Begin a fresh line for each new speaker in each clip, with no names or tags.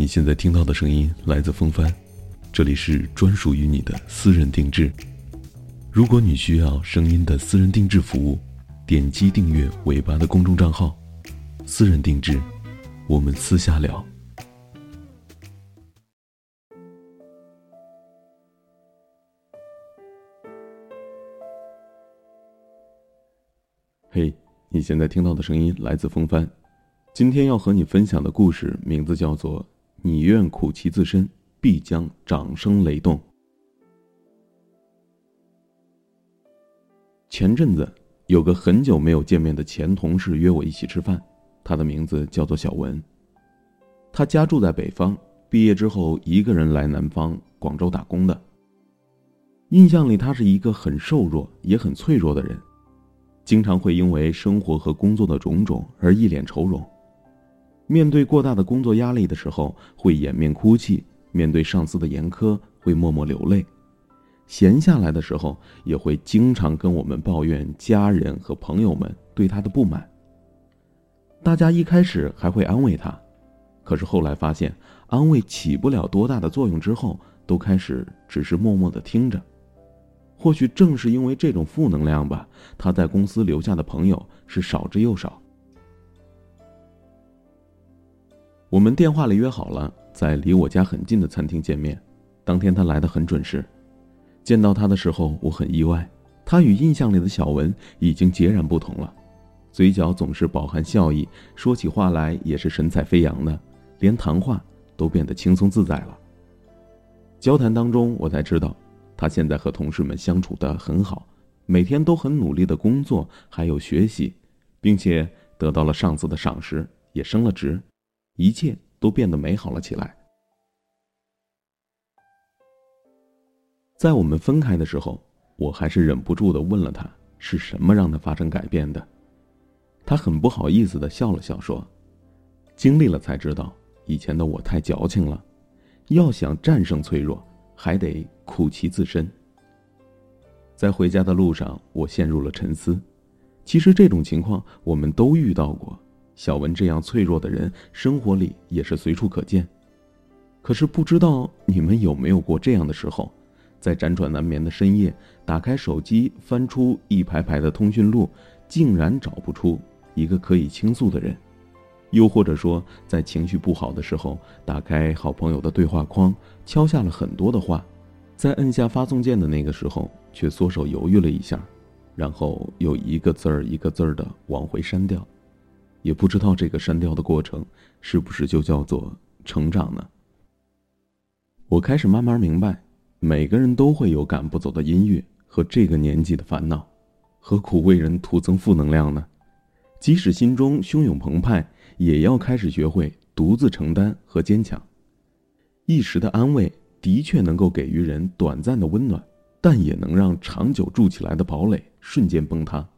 你现在听到的声音来自风帆，这里是专属于你的私人定制。如果你需要声音的私人定制服务，点击订阅尾巴的公众账号“私人定制”，我们私下聊。嘿，你现在听到的声音来自风帆，今天要和你分享的故事名字叫做。你愿苦其自身，必将掌声雷动。前阵子有个很久没有见面的前同事约我一起吃饭，他的名字叫做小文。他家住在北方，毕业之后一个人来南方广州打工的。印象里，他是一个很瘦弱也很脆弱的人，经常会因为生活和工作的种种而一脸愁容。面对过大的工作压力的时候，会掩面哭泣；面对上司的严苛，会默默流泪；闲下来的时候，也会经常跟我们抱怨家人和朋友们对他的不满。大家一开始还会安慰他，可是后来发现安慰起不了多大的作用，之后都开始只是默默的听着。或许正是因为这种负能量吧，他在公司留下的朋友是少之又少。我们电话里约好了，在离我家很近的餐厅见面。当天他来的很准时。见到他的时候，我很意外，他与印象里的小文已经截然不同了，嘴角总是饱含笑意，说起话来也是神采飞扬的，连谈话都变得轻松自在了。交谈当中，我才知道，他现在和同事们相处的很好，每天都很努力的工作，还有学习，并且得到了上司的赏识，也升了职。一切都变得美好了起来。在我们分开的时候，我还是忍不住的问了他是什么让他发生改变的。他很不好意思的笑了笑，说：“经历了才知道，以前的我太矫情了。要想战胜脆弱，还得苦其自身。”在回家的路上，我陷入了沉思。其实这种情况我们都遇到过。小文这样脆弱的人，生活里也是随处可见。可是不知道你们有没有过这样的时候，在辗转难眠的深夜，打开手机，翻出一排排的通讯录，竟然找不出一个可以倾诉的人；又或者说，在情绪不好的时候，打开好朋友的对话框，敲下了很多的话，在摁下发送键的那个时候，却缩手犹豫了一下，然后又一个字儿一个字儿的往回删掉。也不知道这个删掉的过程是不是就叫做成长呢？我开始慢慢明白，每个人都会有赶不走的音乐和这个年纪的烦恼，何苦为人徒增负能量呢？即使心中汹涌澎湃，也要开始学会独自承担和坚强。一时的安慰的确能够给予人短暂的温暖，但也能让长久筑起来的堡垒瞬间崩塌。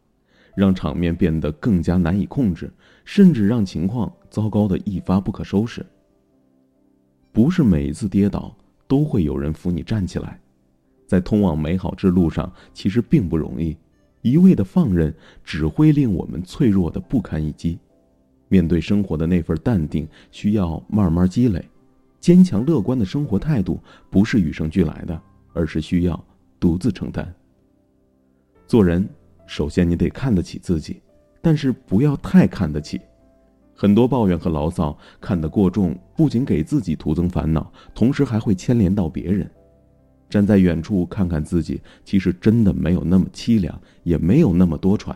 让场面变得更加难以控制，甚至让情况糟糕的一发不可收拾。不是每一次跌倒都会有人扶你站起来，在通往美好之路上，其实并不容易。一味的放任只会令我们脆弱的不堪一击。面对生活的那份淡定，需要慢慢积累。坚强乐观的生活态度不是与生俱来的，而是需要独自承担。做人。首先，你得看得起自己，但是不要太看得起。很多抱怨和牢骚看得过重，不仅给自己徒增烦恼，同时还会牵连到别人。站在远处看看自己，其实真的没有那么凄凉，也没有那么多舛。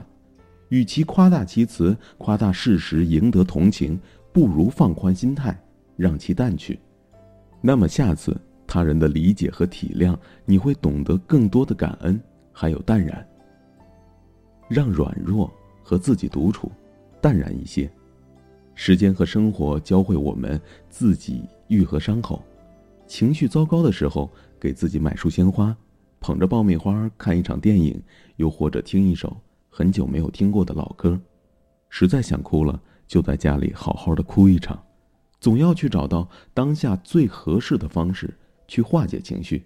与其夸大其词、夸大事实赢得同情，不如放宽心态，让其淡去。那么下次他人的理解和体谅，你会懂得更多的感恩，还有淡然。让软弱和自己独处，淡然一些。时间和生活教会我们自己愈合伤口。情绪糟糕的时候，给自己买束鲜花，捧着爆米花看一场电影，又或者听一首很久没有听过的老歌。实在想哭了，就在家里好好的哭一场。总要去找到当下最合适的方式去化解情绪，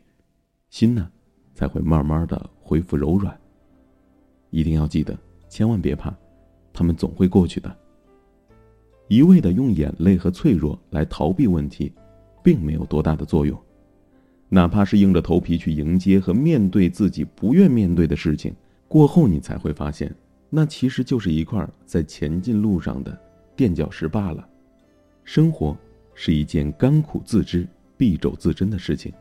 心呢，才会慢慢的恢复柔软。一定要记得，千万别怕，他们总会过去的。一味的用眼泪和脆弱来逃避问题，并没有多大的作用。哪怕是硬着头皮去迎接和面对自己不愿面对的事情，过后你才会发现，那其实就是一块在前进路上的垫脚石罢了。生活是一件甘苦自知、敝帚自珍的事情，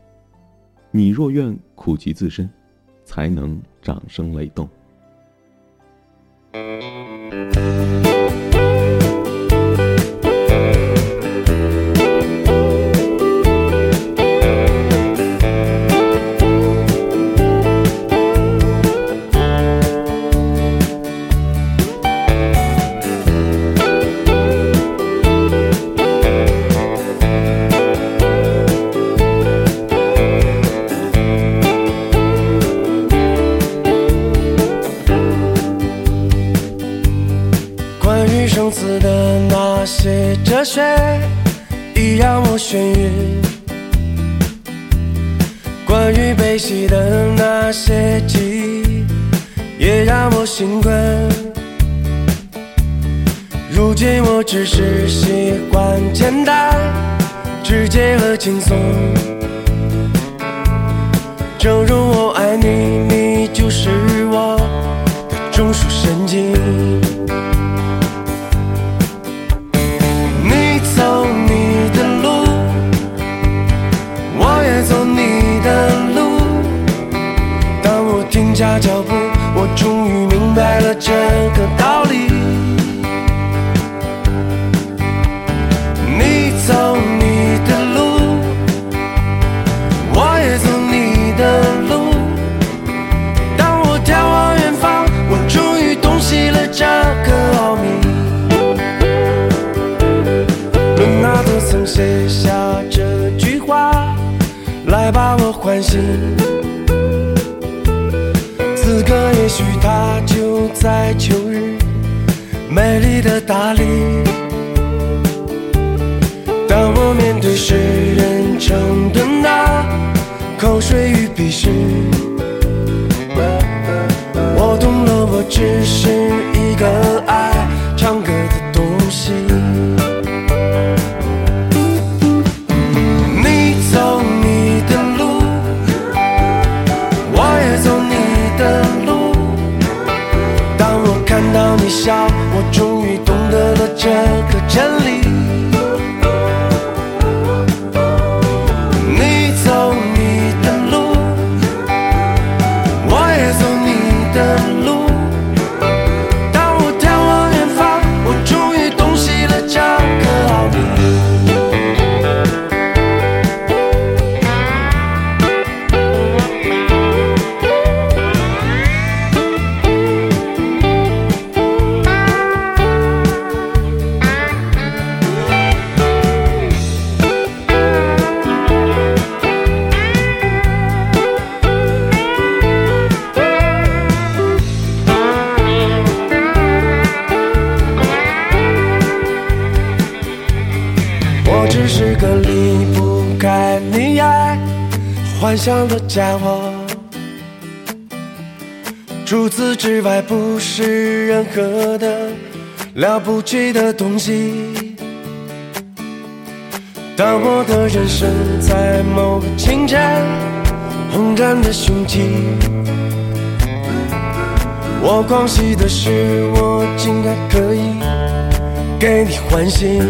你若愿苦其自身，才能掌声雷动。
Thank you. 我眩晕，关于悲喜的那些记忆也让我心困。如今我只是习惯简单、直接和轻松。正如我脚步，我终于明白了这个道理。你走你的路，我也走你的路。当我眺望远方，我终于洞悉了这个奥秘。伦纳德曾写下这句话，来把我唤醒。它就在秋日，美丽的大理。当我面对世人称的那口水与鄙视，笑，我终于懂得了这个真理。幻想的家伙，除此之外不是任何的了不起的东西。当我的人生在某个清晨轰然的雄起，我狂喜的是，我竟然可以给你欢心。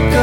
路。